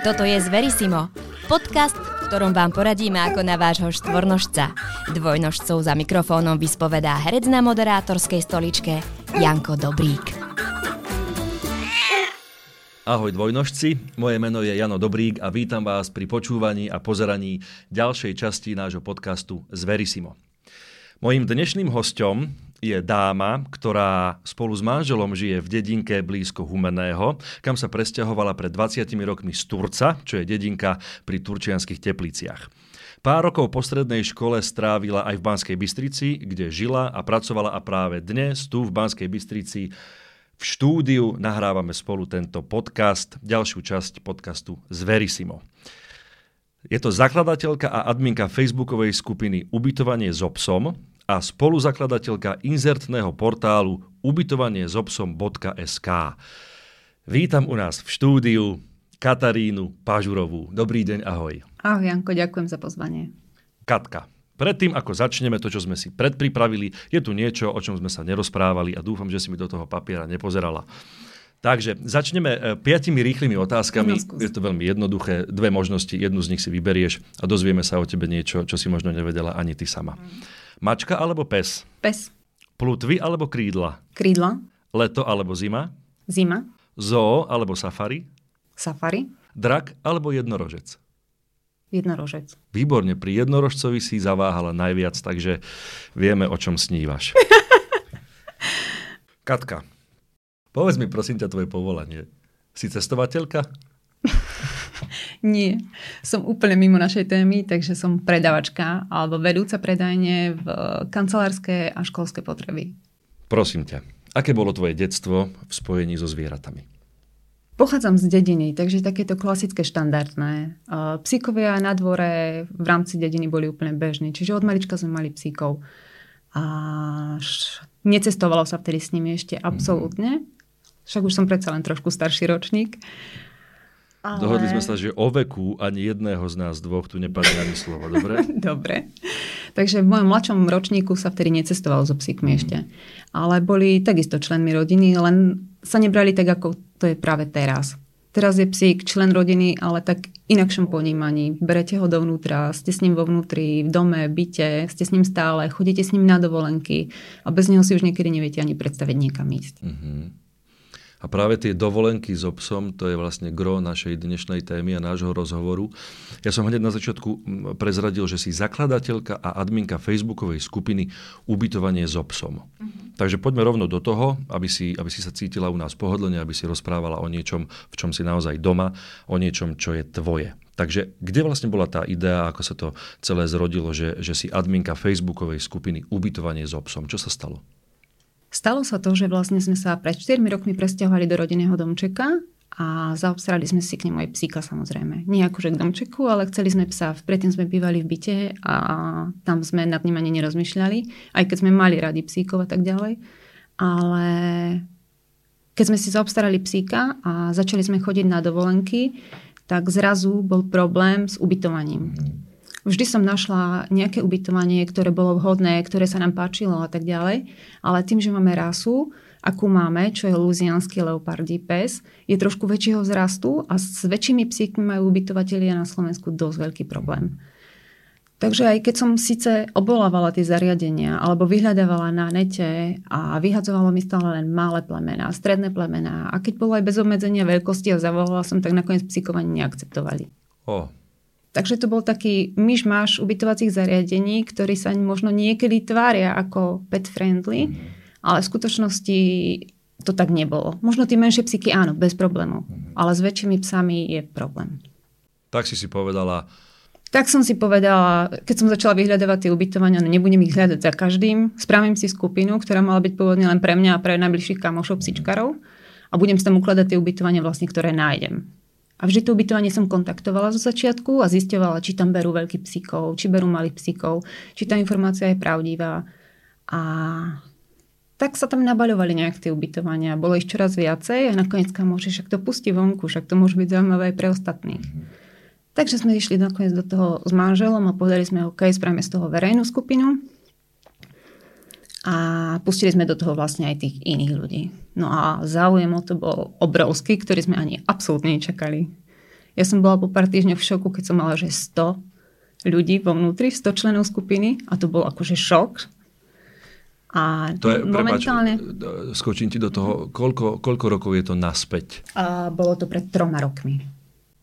Toto je Zverisimo, podcast, v ktorom vám poradíme ako na vášho štvornožca. Dvojnožcov za mikrofónom vyspovedá herec na moderátorskej stoličke Janko Dobrík. Ahoj dvojnožci, moje meno je Jano Dobrík a vítam vás pri počúvaní a pozeraní ďalšej časti nášho podcastu Zverisimo. Mojím dnešným hostom je dáma, ktorá spolu s manželom žije v dedinke blízko Humeného, kam sa presťahovala pred 20 rokmi z Turca, čo je dedinka pri turčianských tepliciach. Pár rokov po strednej škole strávila aj v Banskej Bystrici, kde žila a pracovala a práve dnes tu v Banskej Bystrici v štúdiu nahrávame spolu tento podcast, ďalšiu časť podcastu Zverisimo. Je to zakladateľka a adminka facebookovej skupiny Ubytovanie s obsom, a spoluzakladateľka inzertného portálu ubytovaniezobsom.sk. Vítam u nás v štúdiu Katarínu Pažurovú. Dobrý deň, ahoj. Ahoj Janko, ďakujem za pozvanie. Katka, Predtým, ako začneme to, čo sme si predpripravili, je tu niečo, o čom sme sa nerozprávali a dúfam, že si mi do toho papiera nepozerala. Takže začneme e, piatimi rýchlymi otázkami. No, je to veľmi jednoduché. Dve možnosti, jednu z nich si vyberieš a dozvieme sa o tebe niečo, čo si možno nevedela ani ty sama. Mm. Mačka alebo pes? Pes. Plutvy alebo krídla? Krídla. Leto alebo zima? Zima. Zoo alebo safari? Safari. Drak alebo jednorožec? Jednorožec. Výborne, pri jednorožcovi si zaváhala najviac, takže vieme, o čom snívaš. Katka, povedz mi prosím ťa tvoje povolanie. Si cestovateľka? Nie, som úplne mimo našej témy, takže som predavačka alebo vedúca predajne v kancelárske a školské potreby. Prosím ťa, aké bolo tvoje detstvo v spojení so zvieratami? Pochádzam z dediny, takže takéto klasické štandardné. Psíkovia na dvore v rámci dediny boli úplne bežní, čiže od malička sme mali psíkov. A necestovalo sa vtedy s nimi ešte absolútne. Však už som predsa len trošku starší ročník. Ale... Dohodli sme sa, že o veku ani jedného z nás dvoch tu nepadne ani slovo, dobre? dobre. Takže v mojom mladšom ročníku sa vtedy necestovalo so psíkmi mm. ešte. Ale boli takisto členmi rodiny, len sa nebrali tak, ako to je práve teraz. Teraz je psík člen rodiny, ale tak inakšom ponímaní. Berete ho dovnútra, ste s ním vo vnútri, v dome, byte, ste s ním stále, chodíte s ním na dovolenky a bez neho si už niekedy neviete ani predstaviť niekam ísť. Mm-hmm. A práve tie dovolenky s obsom, to je vlastne gro našej dnešnej témy a nášho rozhovoru. Ja som hneď na začiatku prezradil, že si zakladateľka a adminka facebookovej skupiny Ubytovanie s obsom. Uh-huh. Takže poďme rovno do toho, aby si, aby si sa cítila u nás pohodlne, aby si rozprávala o niečom, v čom si naozaj doma, o niečom, čo je tvoje. Takže kde vlastne bola tá idea, ako sa to celé zrodilo, že, že si adminka facebookovej skupiny Ubytovanie s obsom? Čo sa stalo? Stalo sa to, že vlastne sme sa pred 4 rokmi presťahovali do rodinného domčeka a zaobstarali sme si k nemu aj psíka samozrejme. Nie akože k domčeku, ale chceli sme psa. Predtým sme bývali v byte a tam sme nad ním ani nerozmýšľali, aj keď sme mali rady psíkov a tak ďalej. Ale keď sme si zaobstarali psíka a začali sme chodiť na dovolenky, tak zrazu bol problém s ubytovaním. Vždy som našla nejaké ubytovanie, ktoré bolo vhodné, ktoré sa nám páčilo a tak ďalej. Ale tým, že máme rasu, akú máme, čo je luzianský leopardí pes, je trošku väčšieho vzrastu a s väčšími psíkmi majú ubytovatelia na Slovensku dosť veľký problém. Takže aj keď som síce obolávala tie zariadenia alebo vyhľadávala na nete a vyhadzovalo mi stále len malé plemená, stredné plemená a keď bolo aj bez obmedzenia veľkosti a zavolala som, tak nakoniec psíkovanie neakceptovali. Oh. Takže to bol taký myšmaš ubytovacích zariadení, ktorí sa možno niekedy tvária ako pet friendly, mm-hmm. ale v skutočnosti to tak nebolo. Možno tie menšie psyky áno, bez problémov, mm-hmm. ale s väčšími psami je problém. Tak si si povedala, tak som si povedala, keď som začala vyhľadávať tie ubytovania, no nebudem ich hľadať za každým, spravím si skupinu, ktorá mala byť pôvodne len pre mňa a pre najbližších kamošov psičkarov a budem si tam ukladať tie ubytovania vlastne, ktoré nájdem. A vždy to ubytovanie som kontaktovala zo začiatku a zistovala, či tam berú veľkých psíkov, či berú malých psíkov, či tá informácia je pravdivá. A tak sa tam nabaľovali nejak tie ubytovania. Bolo ich čoraz viacej a nakoniec môže však to pustiť vonku, však to môže byť zaujímavé aj pre ostatných. Takže sme išli nakoniec do toho s manželom a povedali sme, OK, spravíme z toho verejnú skupinu. A pustili sme do toho vlastne aj tých iných ľudí. No a záujem o to bol obrovský, ktorý sme ani absolútne nečakali. Ja som bola po pár týždňoch v šoku, keď som mala, že 100 ľudí vo vnútri, 100 členov skupiny a to bol akože šok. A to je, momentálne... Prepáč, skočím ti do toho, koľko, koľko rokov je to naspäť? A bolo to pred troma rokmi.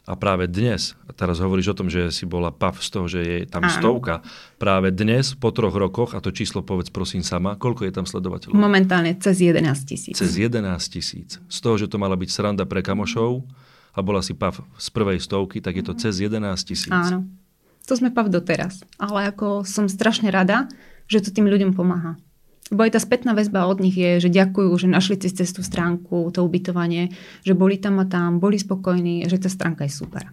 A práve dnes, teraz hovoríš o tom, že si bola pav z toho, že je tam Áno. stovka, práve dnes, po troch rokoch, a to číslo povedz prosím sama, koľko je tam sledovateľov? Momentálne cez 11 tisíc. Cez 11 tisíc. Z toho, že to mala byť sranda pre kamošov a bola si pav z prvej stovky, tak je to cez 11 tisíc. Áno. To sme pav doteraz. Ale ako som strašne rada, že to tým ľuďom pomáha. Bo aj tá spätná väzba od nich je, že ďakujú, že našli cez cestu stránku, to ubytovanie, že boli tam a tam, boli spokojní, že tá stránka je super.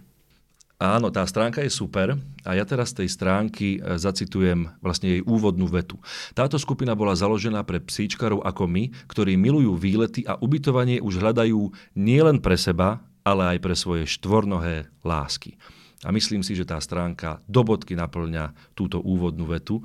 Áno, tá stránka je super a ja teraz z tej stránky e, zacitujem vlastne jej úvodnú vetu. Táto skupina bola založená pre psíčkarov ako my, ktorí milujú výlety a ubytovanie už hľadajú nielen pre seba, ale aj pre svoje štvornohé lásky. A myslím si, že tá stránka do bodky naplňa túto úvodnú vetu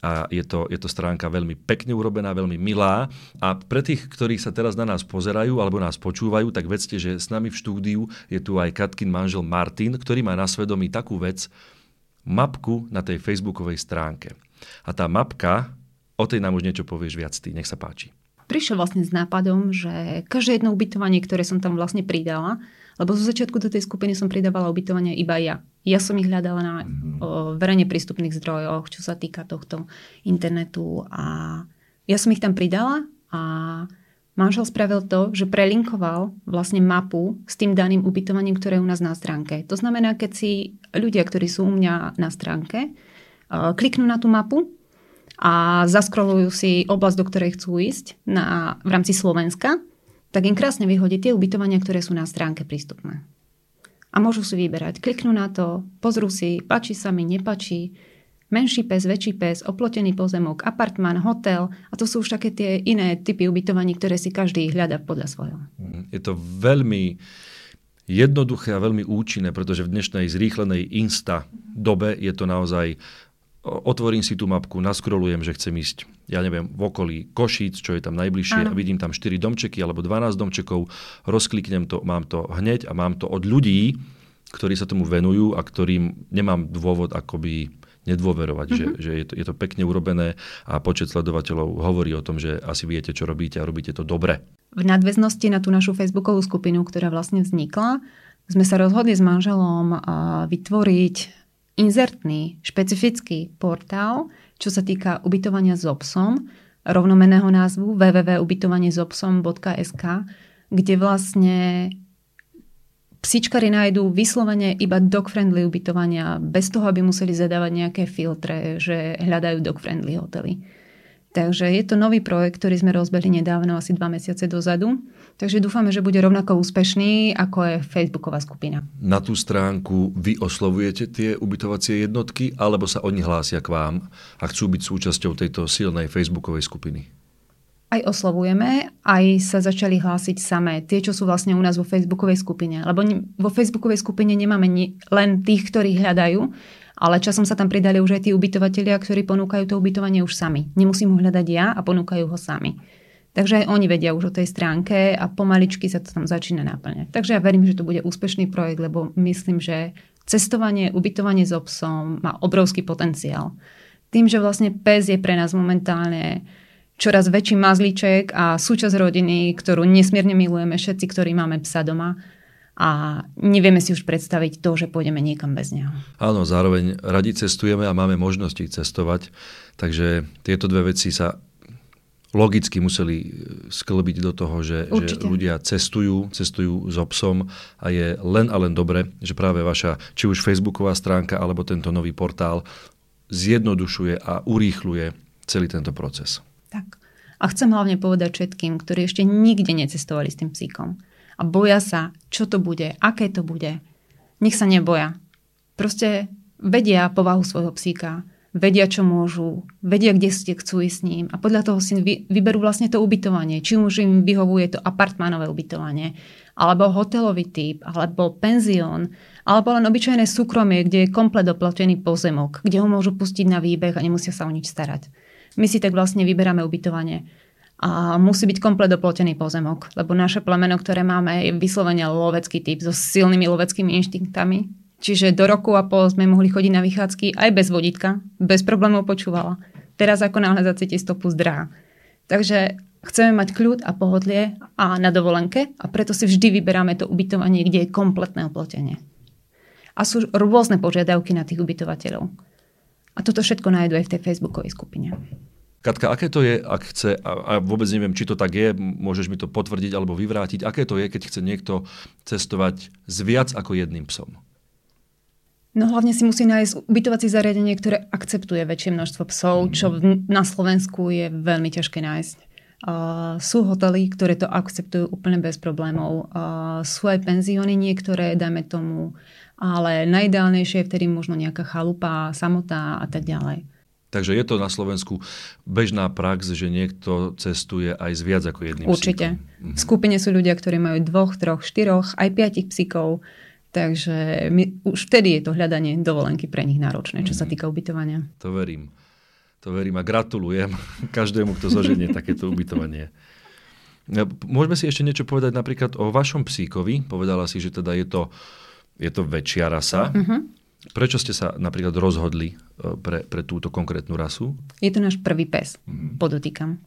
a je to, je to stránka veľmi pekne urobená, veľmi milá. A pre tých, ktorí sa teraz na nás pozerajú alebo nás počúvajú, tak vedzte, že s nami v štúdiu je tu aj Katkin manžel Martin, ktorý má na svedomí takú vec, mapku na tej facebookovej stránke. A tá mapka, o tej nám už niečo povieš viac ty, nech sa páči. Prišiel vlastne s nápadom, že každé jedno ubytovanie, ktoré som tam vlastne pridala, lebo zo začiatku do tej skupiny som pridávala ubytovanie iba ja. Ja som ich hľadala na mm-hmm. o, verejne prístupných zdrojoch, čo sa týka tohto internetu a ja som ich tam pridala a manžel spravil to, že prelinkoval vlastne mapu s tým daným ubytovaním, ktoré je u nás na stránke. To znamená, keď si ľudia, ktorí sú u mňa na stránke, kliknú na tú mapu a zaskrolujú si oblasť, do ktorej chcú ísť na, v rámci Slovenska, tak im krásne vyhodí tie ubytovania, ktoré sú na stránke prístupné. A môžu si vyberať. Kliknú na to, pozrú si, páči sa mi, nepačí, menší pes, väčší pes, oplotený pozemok, apartmán, hotel a to sú už také tie iné typy ubytovaní, ktoré si každý hľada podľa svojho. Mhm. Je to veľmi jednoduché a veľmi účinné, pretože v dnešnej zrýchlenej insta dobe je to naozaj otvorím si tú mapku, naskrolujem, že chcem ísť, ja neviem, v okolí Košíc, čo je tam najbližšie ano. a vidím tam 4 domčeky alebo 12 domčekov, rozkliknem to, mám to hneď a mám to od ľudí, ktorí sa tomu venujú a ktorým nemám dôvod akoby nedôverovať, mm-hmm. že, mhm. že je, to, je to pekne urobené a počet sledovateľov hovorí o tom, že asi viete, čo robíte a robíte to dobre. V nadväznosti na tú našu facebookovú skupinu, ktorá vlastne vznikla, sme sa rozhodli s manželom vytvoriť inzertný, špecifický portál, čo sa týka ubytovania s obsom, rovnomeného názvu www.ubytovaniesobsom.sk, kde vlastne psičkari nájdú vyslovene iba dog-friendly ubytovania, bez toho, aby museli zadávať nejaké filtre, že hľadajú dog-friendly hotely. Takže je to nový projekt, ktorý sme rozbehli nedávno, asi dva mesiace dozadu. Takže dúfame, že bude rovnako úspešný, ako je Facebooková skupina. Na tú stránku vy oslovujete tie ubytovacie jednotky, alebo sa oni hlásia k vám a chcú byť súčasťou tejto silnej Facebookovej skupiny? Aj oslovujeme, aj sa začali hlásiť samé, tie, čo sú vlastne u nás vo Facebookovej skupine. Lebo vo Facebookovej skupine nemáme len tých, ktorí hľadajú, ale časom sa tam pridali už aj tí ubytovatelia, ktorí ponúkajú to ubytovanie už sami. Nemusím ho hľadať ja a ponúkajú ho sami. Takže aj oni vedia už o tej stránke a pomaličky sa to tam začína naplňať. Takže ja verím, že to bude úspešný projekt, lebo myslím, že cestovanie, ubytovanie s obsom má obrovský potenciál. Tým, že vlastne pes je pre nás momentálne čoraz väčší mazlíček a súčasť rodiny, ktorú nesmierne milujeme všetci, ktorí máme psa doma, a nevieme si už predstaviť to, že pôjdeme niekam bez neho. Áno, zároveň radi cestujeme a máme možnosti cestovať, takže tieto dve veci sa logicky museli sklbiť do toho, že, že ľudia cestujú, cestujú s obsom a je len a len dobre, že práve vaša či už facebooková stránka alebo tento nový portál zjednodušuje a urýchluje celý tento proces. Tak. A chcem hlavne povedať všetkým, ktorí ešte nikde necestovali s tým psíkom a boja sa, čo to bude, aké to bude. Nech sa neboja. Proste vedia povahu svojho psíka, vedia, čo môžu, vedia, kde ste chcú ísť s ním a podľa toho si vyberú vlastne to ubytovanie. Či už im vyhovuje to apartmánové ubytovanie, alebo hotelový typ, alebo penzión, alebo len obyčajné súkromie, kde je komplet oplatený pozemok, kde ho môžu pustiť na výbeh a nemusia sa o nič starať. My si tak vlastne vyberáme ubytovanie. A musí byť komplet doplotený pozemok, lebo naše plemeno, ktoré máme, je vyslovene lovecký typ so silnými loveckými inštinktami. Čiže do roku a pol sme mohli chodiť na vychádzky aj bez vodítka, bez problémov počúvala. Teraz ako náhle zacíti stopu zdrá. Takže chceme mať kľud a pohodlie a na dovolenke a preto si vždy vyberáme to ubytovanie, kde je kompletné oplotenie. A sú rôzne požiadavky na tých ubytovateľov. A toto všetko nájdú aj v tej facebookovej skupine. Katka, aké to je, ak chce, a vôbec neviem, či to tak je, môžeš mi to potvrdiť alebo vyvrátiť, aké to je, keď chce niekto cestovať s viac ako jedným psom? No hlavne si musí nájsť ubytovacie zariadenie, ktoré akceptuje väčšie množstvo psov, čo na Slovensku je veľmi ťažké nájsť. Uh, sú hotely, ktoré to akceptujú úplne bez problémov. Uh, sú aj penzióny niektoré, dajme tomu, ale najideálnejšie je vtedy možno nejaká chalupa, samotná a tak ďalej. Takže je to na Slovensku bežná prax, že niekto cestuje aj s viac ako jedným Určite. psíkom. V skupine sú ľudia, ktorí majú dvoch, troch, štyroch, aj piatich psíkov. Takže my, už vtedy je to hľadanie dovolenky pre nich náročné, čo sa mhm. týka ubytovania. To verím. To verím a gratulujem každému, kto zoženie takéto ubytovanie. Môžeme si ešte niečo povedať napríklad o vašom psíkovi. Povedala si, že teda je to, je to väčšia rasa. Uh-huh. Prečo ste sa napríklad rozhodli e, pre, pre túto konkrétnu rasu? Je to náš prvý pes, mm. podotýkam.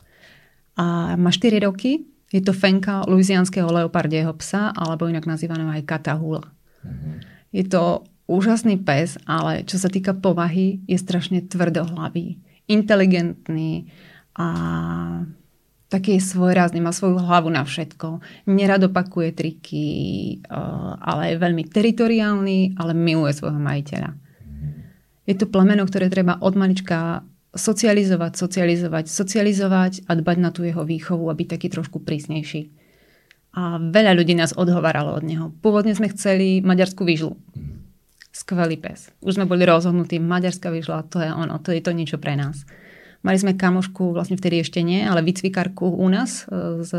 A má 4 roky, je to fenka luizianského leopardieho psa, alebo inak nazývaného aj katahula. Mm. Je to úžasný pes, ale čo sa týka povahy, je strašne tvrdohlavý, inteligentný a taký je svojrázny, má svoju hlavu na všetko. Nerad opakuje triky, eh, ale je veľmi teritoriálny, ale miluje svojho majiteľa. Je to plemeno, ktoré treba od malička socializovať, socializovať, socializovať a dbať na tú jeho výchovu a taký trošku prísnejší. A veľa ľudí nás odhováralo od neho. Pôvodne sme chceli maďarskú výžlu. Skvelý pes. Už sme boli rozhodnutí, maďarská výžla, to je ono, to je to niečo pre nás. Mali sme kamošku, vlastne vtedy ešte nie, ale výcvikarku u nás e, z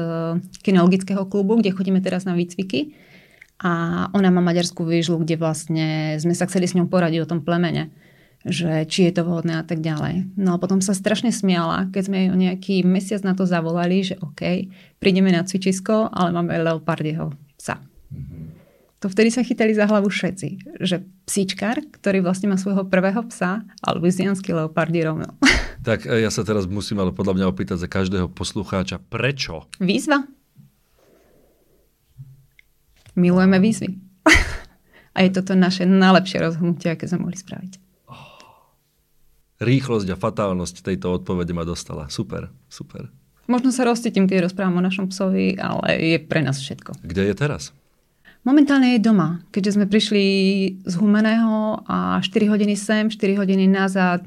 kinologického klubu, kde chodíme teraz na výcviky. A ona má maďarskú výžlu, kde vlastne sme sa chceli s ňou poradiť o tom plemene že či je to vhodné a tak ďalej. No a potom sa strašne smiala, keď sme ju nejaký mesiac na to zavolali, že OK, prídeme na cvičisko, ale máme leopardieho psa. Mm-hmm. To vtedy sa chytali za hlavu všetci, že psíčkar, ktorý vlastne má svojho prvého psa, alebo zianský leopardí rovno. Tak e, ja sa teraz musím ale podľa mňa opýtať za každého poslucháča, prečo? Výzva. Milujeme výzvy. a je toto naše najlepšie rozhodnutie, aké sme mohli spraviť. Rýchlosť a fatálnosť tejto odpovede ma dostala. Super, super. Možno sa rozcítim, keď rozprávam o našom psovi, ale je pre nás všetko. Kde je teraz? Momentálne je doma, keďže sme prišli z Humeného a 4 hodiny sem, 4 hodiny nazad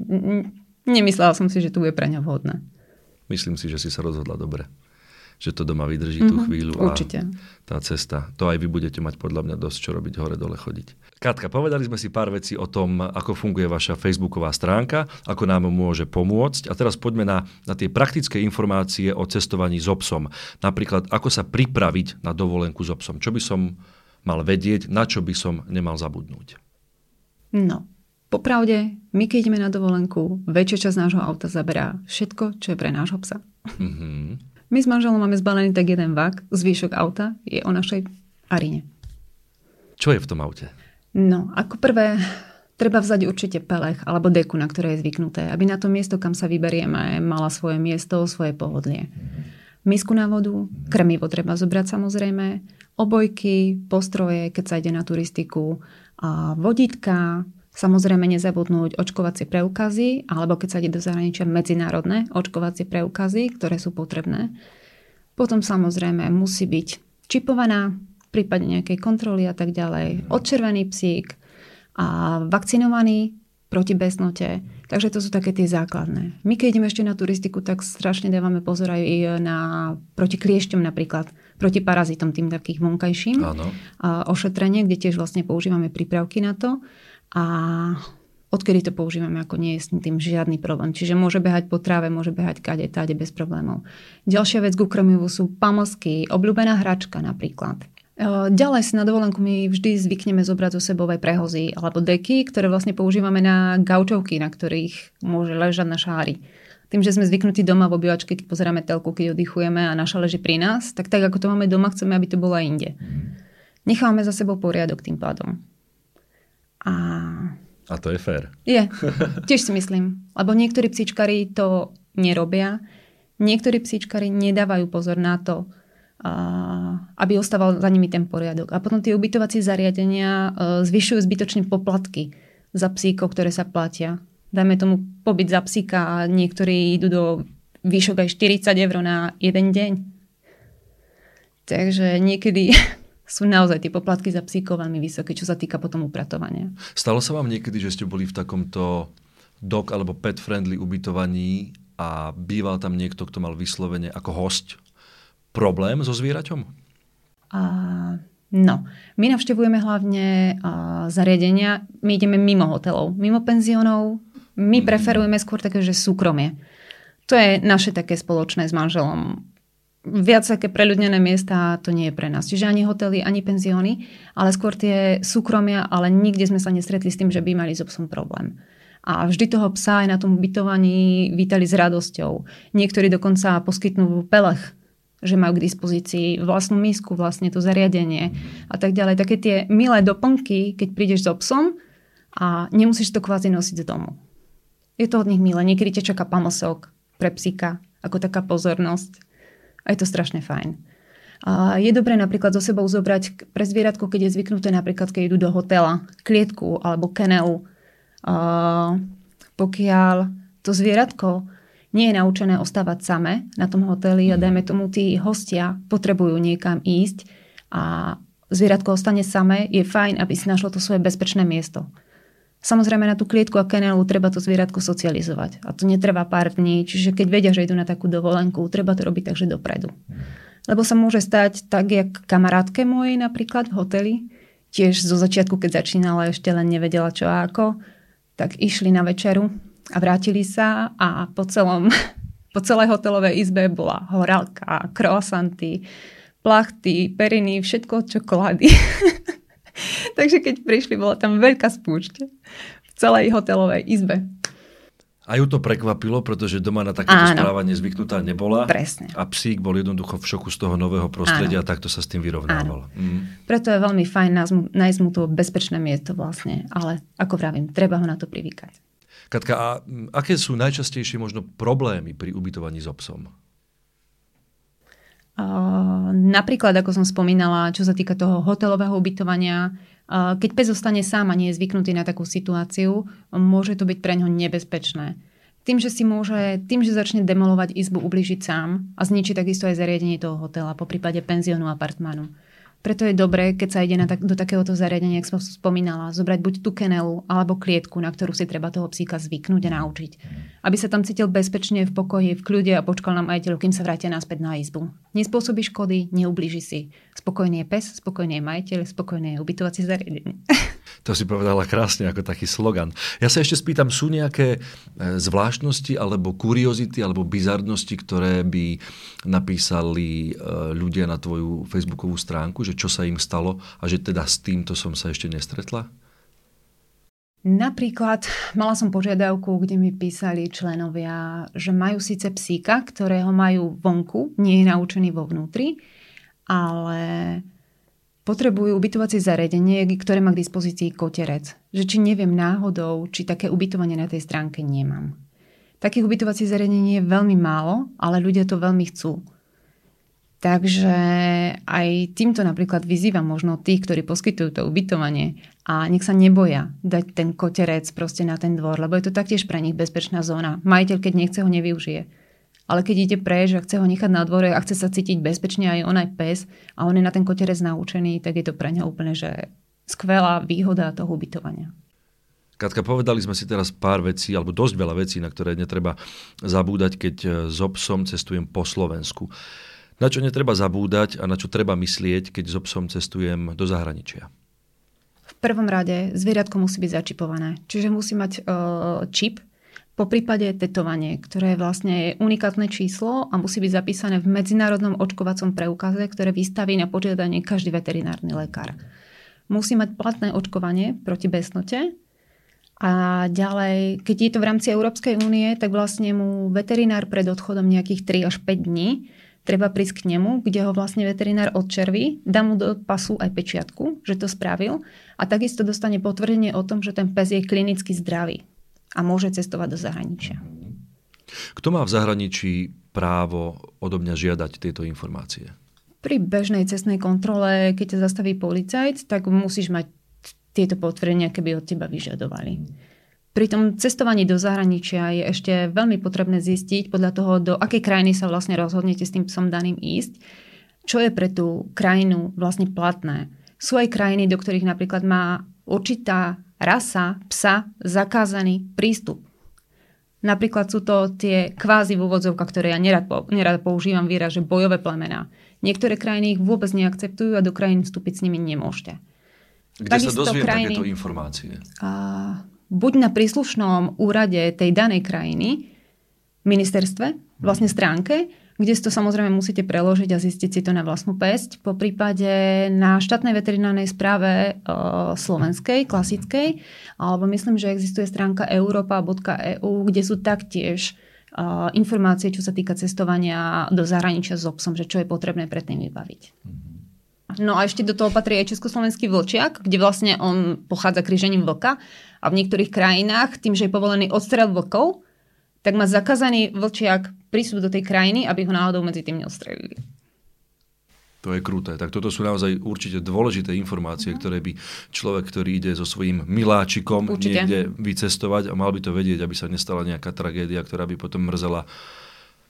nemyslela som si, že to bude pre ňa vhodné. Myslím si, že si sa rozhodla dobre. Že to doma vydrží mm-hmm, tú mhm, chvíľu určite. a tá cesta. To aj vy budete mať podľa mňa dosť čo robiť hore-dole chodiť. Katka, povedali sme si pár vecí o tom, ako funguje vaša facebooková stránka, ako nám môže pomôcť. A teraz poďme na, na tie praktické informácie o cestovaní s obsom. Napríklad, ako sa pripraviť na dovolenku s obsom. Čo by som mal vedieť, na čo by som nemal zabudnúť? No, Popravde, my keď ideme na dovolenku, väčšia časť nášho auta zaberá všetko, čo je pre nášho psa. Mm-hmm. My s manželom máme zbalený tak jeden vak, zvyšok auta je o našej arine. Čo je v tom aute? No, ako prvé, treba vzať určite pelech alebo deku, na ktoré je zvyknuté, aby na to miesto, kam sa vyberieme, mala svoje miesto, svoje pohodlie. Misku na vodu, krmivo treba zobrať samozrejme, obojky, postroje, keď sa ide na turistiku, a vodítka, Samozrejme nezabudnúť očkovacie preukazy, alebo keď sa ide do zahraničia medzinárodné očkovacie preukazy, ktoré sú potrebné. Potom samozrejme musí byť čipovaná, v prípade nejakej kontroly a tak ďalej, odčervený psík a vakcinovaný proti besnote. Takže to sú také tie základné. My keď ideme ešte na turistiku, tak strašne dávame pozor aj na, proti kliešťom napríklad, proti parazitom, tým takých vonkajším. Áno. A ošetrenie, kde tiež vlastne používame prípravky na to. A odkedy to používame, ako nie je s tým žiadny problém. Čiže môže behať po tráve, môže behať kade, táde bez problémov. Ďalšia vec k krmivu sú pamosky, obľúbená hračka napríklad. E, ďalej si na dovolenku my vždy zvykneme zobrať zo sebou aj prehozy alebo deky, ktoré vlastne používame na gaučovky, na ktorých môže ležať na šári. Tým, že sme zvyknutí doma v obývačke, keď pozeráme telku, keď oddychujeme a naša leží pri nás, tak tak, ako to máme doma, chceme, aby to bolo aj inde. Nechávame za sebou poriadok tým pádom. A... a to je fér. Je, tiež si myslím. Lebo niektorí psíčkari to nerobia. Niektorí psíčkari nedávajú pozor na to, aby ostával za nimi ten poriadok. A potom tie ubytovacie zariadenia e, zvyšujú zbytočne poplatky za psíkov, ktoré sa platia dajme tomu pobyt za psíka a niektorí idú do výšok aj 40 eur na jeden deň. Takže niekedy sú naozaj tie poplatky za psíkov veľmi vysoké, čo sa týka potom upratovania. Stalo sa vám niekedy, že ste boli v takomto dog alebo pet friendly ubytovaní a býval tam niekto, kto mal vyslovene ako host problém so zvieraťom? A, no, my navštevujeme hlavne a, zariadenia, my ideme mimo hotelov, mimo penziónov, my mhm. preferujeme skôr také, že súkromie. To je naše také spoločné s manželom. Viac také preľudnené miesta to nie je pre nás. Čiže ani hotely, ani penzióny, ale skôr tie súkromia, ale nikde sme sa nestretli s tým, že by mali so psom problém. A vždy toho psa aj na tom ubytovaní vítali s radosťou. Niektorí dokonca poskytnú pelech, že majú k dispozícii vlastnú misku, vlastne to zariadenie a tak ďalej. Také tie milé doplnky, keď prídeš so psom a nemusíš to kvázi nosiť z domu. Je to od nich milé. Niekedy ťa čaká pamosok pre psíka, ako taká pozornosť. A je to strašne fajn. A je dobré napríklad so sebou zobrať pre zvieratko, keď je zvyknuté napríklad, keď idú do hotela, klietku alebo kenelu. A pokiaľ to zvieratko nie je naučené ostávať same na tom hoteli a dajme tomu tí hostia potrebujú niekam ísť a zvieratko ostane same, je fajn, aby si našlo to svoje bezpečné miesto. Samozrejme na tú klietku a kenálu treba to zvieratko socializovať. A to netrvá pár dní, čiže keď vedia, že idú na takú dovolenku, treba to robiť takže dopredu. Lebo sa môže stať tak, jak kamarátke mojej napríklad v hoteli, tiež zo začiatku, keď začínala, ešte len nevedela čo a ako, tak išli na večeru a vrátili sa a po celom po celej hotelovej izbe bola horálka, croissanty, plachty, periny, všetko čokolády. Takže keď prišli, bola tam veľká spúšť v celej hotelovej izbe. A ju to prekvapilo, pretože doma na takéto Áno. správanie zvyknutá nebola. Presne. A psík bol jednoducho v šoku z toho nového prostredia Áno. a takto sa s tým vyrovnával. Mm. Preto je veľmi fajn nájsť mu to bezpečné miesto vlastne. Ale ako vravím, treba ho na to privykať. Katka, a aké sú najčastejšie možno problémy pri ubytovaní s so obsom? Napríklad, ako som spomínala, čo sa týka toho hotelového ubytovania, keď pes zostane sám a nie je zvyknutý na takú situáciu, môže to byť pre ňo nebezpečné. Tým, že si môže, tým, že začne demolovať izbu, ubližiť sám a zničiť takisto aj zariadenie toho hotela, po prípade penziónu, apartmánu. Preto je dobré, keď sa ide na tak, do takéhoto zariadenia, ako som spomínala, zobrať buď tú kenelu alebo klietku, na ktorú si treba toho psíka zvyknúť a naučiť. Aby sa tam cítil bezpečne, v pokoji, v kľude a počkal na majiteľu, kým sa vrátia naspäť na izbu. Nespôsobí škody, neublíži si. Spokojný je pes, spokojný je majiteľ, spokojný je ubytovacie zariadenie. To si povedala krásne ako taký slogan. Ja sa ešte spýtam, sú nejaké e, zvláštnosti alebo kuriozity alebo bizarnosti, ktoré by napísali e, ľudia na tvoju facebookovú stránku, že čo sa im stalo a že teda s týmto som sa ešte nestretla? Napríklad mala som požiadavku, kde mi písali členovia, že majú síce psíka, ktorého majú vonku, nie je naučený vo vnútri, ale potrebujú ubytovacie zariadenie, ktoré má k dispozícii koterec. Že či neviem náhodou, či také ubytovanie na tej stránke nemám. Takých ubytovacích zariadení je veľmi málo, ale ľudia to veľmi chcú. Takže aj týmto napríklad vyzývam možno tých, ktorí poskytujú to ubytovanie a nech sa neboja dať ten koterec proste na ten dvor, lebo je to taktiež pre nich bezpečná zóna. Majiteľ, keď nechce, ho nevyužije ale keď ide preč a chce ho nechať na dvore a chce sa cítiť bezpečne aj on aj pes a on je na ten koterec naučený, tak je to pre ňa úplne že skvelá výhoda toho ubytovania. Katka, povedali sme si teraz pár vecí, alebo dosť veľa vecí, na ktoré netreba zabúdať, keď e, s obsom cestujem po Slovensku. Na čo netreba zabúdať a na čo treba myslieť, keď s obsom cestujem do zahraničia? V prvom rade zvieratko musí byť začipované. Čiže musí mať uh, čip, po prípade tetovanie, ktoré je vlastne unikátne číslo a musí byť zapísané v medzinárodnom očkovacom preukaze, ktoré vystaví na požiadanie každý veterinárny lekár. Musí mať platné očkovanie proti besnote A ďalej, keď je to v rámci Európskej únie, tak vlastne mu veterinár pred odchodom nejakých 3 až 5 dní treba prísť k nemu, kde ho vlastne veterinár odčerví, dá mu do pasu aj pečiatku, že to spravil a takisto dostane potvrdenie o tom, že ten pes je klinicky zdravý a môže cestovať do zahraničia. Kto má v zahraničí právo odo mňa žiadať tieto informácie? Pri bežnej cestnej kontrole, keď ťa zastaví policajt, tak musíš mať tieto potvrdenia, keby od teba vyžadovali. Pri tom cestovaní do zahraničia je ešte veľmi potrebné zistiť podľa toho, do akej krajiny sa vlastne rozhodnete s tým psom daným ísť, čo je pre tú krajinu vlastne platné. Sú aj krajiny, do ktorých napríklad má určitá rasa psa zakázaný prístup. Napríklad sú to tie kvázi v úvodzovkách, ktoré ja nerad, nerad používam výraz, že bojové plemená. Niektoré krajiny ich vôbec neakceptujú a do krajín vstúpiť s nimi nemôžete. Kde Takisto sa dozviem krajiny, takéto informácie? A, buď na príslušnom úrade tej danej krajiny, ministerstve, vlastne stránke, kde si to samozrejme musíte preložiť a zistiť si to na vlastnú pesť. Po prípade na štátnej veterinárnej správe e, slovenskej, klasickej, alebo myslím, že existuje stránka europa.eu, kde sú taktiež e, informácie, čo sa týka cestovania do zahraničia s obsom, že čo je potrebné predtým vybaviť. No a ešte do toho patrí aj československý vlčiak, kde vlastne on pochádza krížením vlka a v niektorých krajinách, tým, že je povolený odstrel vlkov, tak má zakázaný vlčiak prístup do tej krajiny, aby ho náhodou medzi tým neostrelili. To je kruté. Tak toto sú naozaj určite dôležité informácie, uh-huh. ktoré by človek, ktorý ide so svojím miláčikom určite. niekde vycestovať a mal by to vedieť, aby sa nestala nejaká tragédia, ktorá by potom mrzela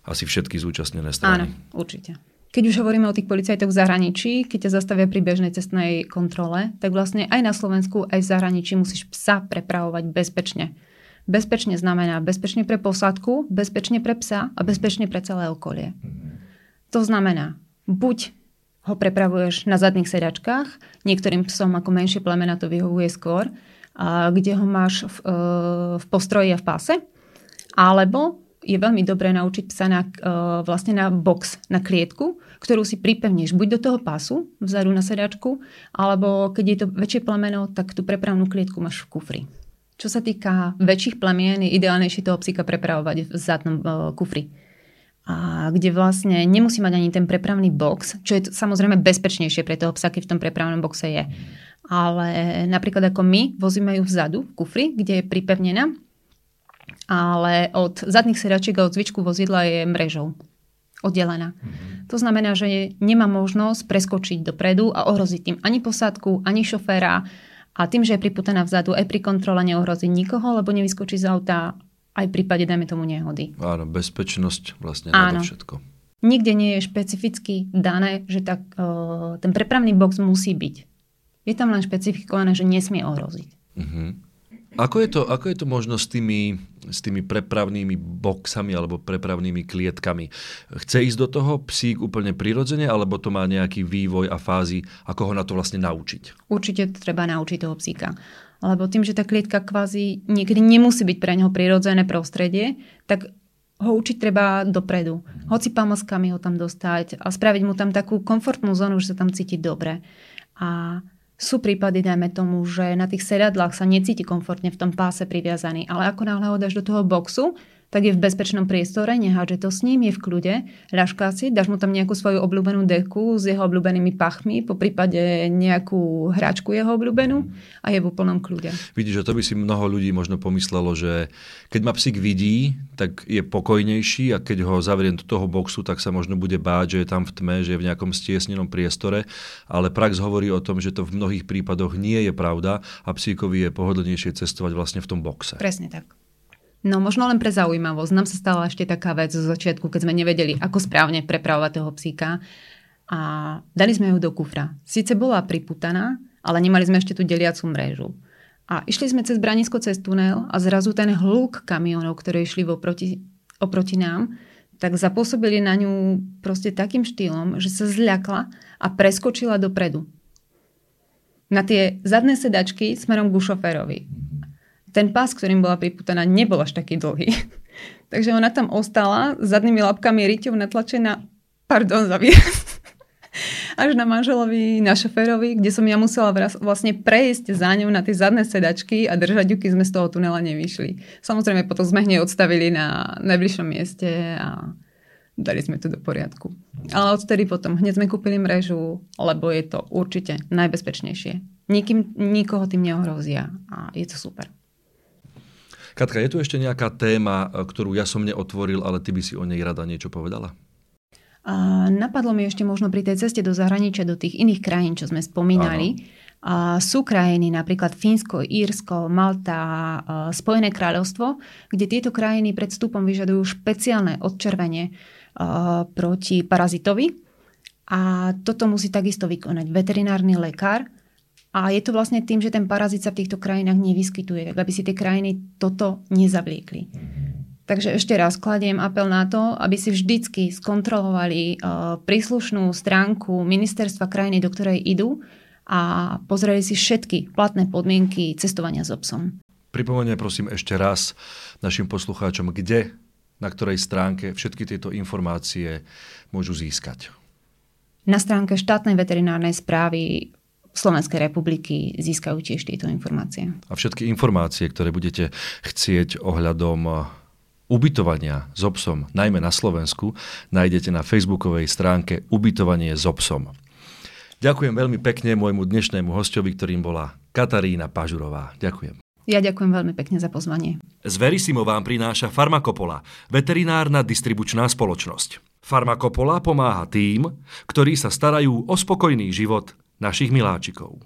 asi všetky zúčastnené strany. Áno, určite. Keď už hovoríme o tých policajtoch v zahraničí, keď ťa zastavia pri bežnej cestnej kontrole, tak vlastne aj na Slovensku, aj v zahraničí musíš psa prepravovať bezpečne. Bezpečne znamená bezpečne pre posádku, bezpečne pre psa a bezpečne pre celé okolie. To znamená, buď ho prepravuješ na zadných sedačkách, niektorým psom ako menšie plemena to vyhovuje skôr, a kde ho máš v, e, v postroji a v páse, alebo je veľmi dobré naučiť psa na, uh, vlastne na box, na klietku, ktorú si pripevníš buď do toho pasu, vzadu na sedačku, alebo keď je to väčšie plemeno, tak tú prepravnú klietku máš v kufri. Čo sa týka väčších plemien, je ideálnejšie toho psíka prepravovať v zadnom uh, kufri. A kde vlastne nemusí mať ani ten prepravný box, čo je to, samozrejme bezpečnejšie pre toho psa, keď v tom prepravnom boxe je. Ale napríklad ako my vozíme ju vzadu v kufri, kde je pripevnená ale od zadných sedačiek a od zvyčku vozidla je mrežou oddelená. Mm-hmm. To znamená, že nemá možnosť preskočiť dopredu a ohroziť tým ani posádku, ani šoféra a tým, že je priputaná vzadu, aj pri kontrole neohrozí nikoho, lebo nevyskočí z auta aj v prípade, dajme tomu, nehody. Áno, bezpečnosť vlastne Áno. všetko. Nikde nie je špecificky dané, že tak, uh, ten prepravný box musí byť. Je tam len špecifikované, že nesmie ohroziť. Uh-huh. Ako je to, ako je to možno s tými, s tými prepravnými boxami alebo prepravnými klietkami? Chce ísť do toho psík úplne prirodzene, alebo to má nejaký vývoj a fázy, ako ho na to vlastne naučiť? Určite treba naučiť toho psíka. Lebo tým, že tá klietka kvázi niekedy nemusí byť pre neho prirodzené prostredie, tak ho učiť treba dopredu. Hoci pamaskami ho tam dostať a spraviť mu tam takú komfortnú zónu, že sa tam cíti dobre. A sú prípady, dajme tomu, že na tých sedadlách sa necíti komfortne v tom páse priviazaný, ale ako náhle ho do toho boxu, tak je v bezpečnom priestore, nehádže to s ním, je v kľude, ľašká si, dáš mu tam nejakú svoju obľúbenú deku s jeho obľúbenými pachmi, po prípade nejakú hračku jeho obľúbenú a je v úplnom kľude. Vidíš, že to by si mnoho ľudí možno pomyslelo, že keď ma psík vidí, tak je pokojnejší a keď ho zavriem do toho boxu, tak sa možno bude báť, že je tam v tme, že je v nejakom stiesnenom priestore, ale prax hovorí o tom, že to v mnohých prípadoch nie je pravda a psíkovi je pohodlnejšie cestovať vlastne v tom boxe. Presne tak. No možno len pre zaujímavosť. Nám sa stala ešte taká vec zo začiatku, keď sme nevedeli, ako správne prepravovať toho psíka. A dali sme ju do kufra. Sice bola priputaná, ale nemali sme ešte tú deliacu mrežu. A išli sme cez Branisko cez tunel a zrazu ten hluk kamionov, ktoré išli oproti, oproti nám, tak zapôsobili na ňu proste takým štýlom, že sa zľakla a preskočila dopredu. Na tie zadné sedačky smerom ku šoférovi ten pás, ktorým bola priputaná, nebol až taký dlhý. Takže ona tam ostala zadnými labkami ryťou natlačená, pardon za až na manželovi, na šoférovi, kde som ja musela vlastne prejsť za ňou na tie zadné sedačky a držať ju, sme z toho tunela nevyšli. Samozrejme, potom sme hneď odstavili na najbližšom mieste a dali sme to do poriadku. Ale odtedy potom hneď sme kúpili mrežu, lebo je to určite najbezpečnejšie. Nikým, nikoho tým neohrozia a je to super. Katka, je tu ešte nejaká téma, ktorú ja som neotvoril, ale ty by si o nej rada niečo povedala? A napadlo mi ešte možno pri tej ceste do zahraničia, do tých iných krajín, čo sme spomínali. A sú krajiny, napríklad Fínsko, Írsko, Malta, Spojené kráľovstvo, kde tieto krajiny pred vstupom vyžadujú špeciálne odčervenie proti parazitovi. A toto musí takisto vykonať veterinárny lekár, a je to vlastne tým, že ten parazit sa v týchto krajinách nevyskytuje, tak aby si tie krajiny toto nezavliekli. Takže ešte raz kladiem apel na to, aby si vždycky skontrolovali uh, príslušnú stránku ministerstva krajiny, do ktorej idú a pozreli si všetky platné podmienky cestovania s obsom. Pripomeňme prosím ešte raz našim poslucháčom, kde, na ktorej stránke všetky tieto informácie môžu získať. Na stránke štátnej veterinárnej správy Slovenskej republiky získajú tiež tieto informácie. A všetky informácie, ktoré budete chcieť ohľadom eh, ubytovania s obsom, najmä na Slovensku, nájdete na facebookovej stránke Ubytovanie s obsom. Ďakujem veľmi pekne môjmu dnešnému hostovi, ktorým bola Katarína Pažurová. Ďakujem. Ja ďakujem veľmi pekne za pozvanie. Z Verisimo vám prináša Farmakopola, veterinárna distribučná spoločnosť. Farmakopola pomáha tým, ktorí sa starajú o spokojný život našich miláčikov.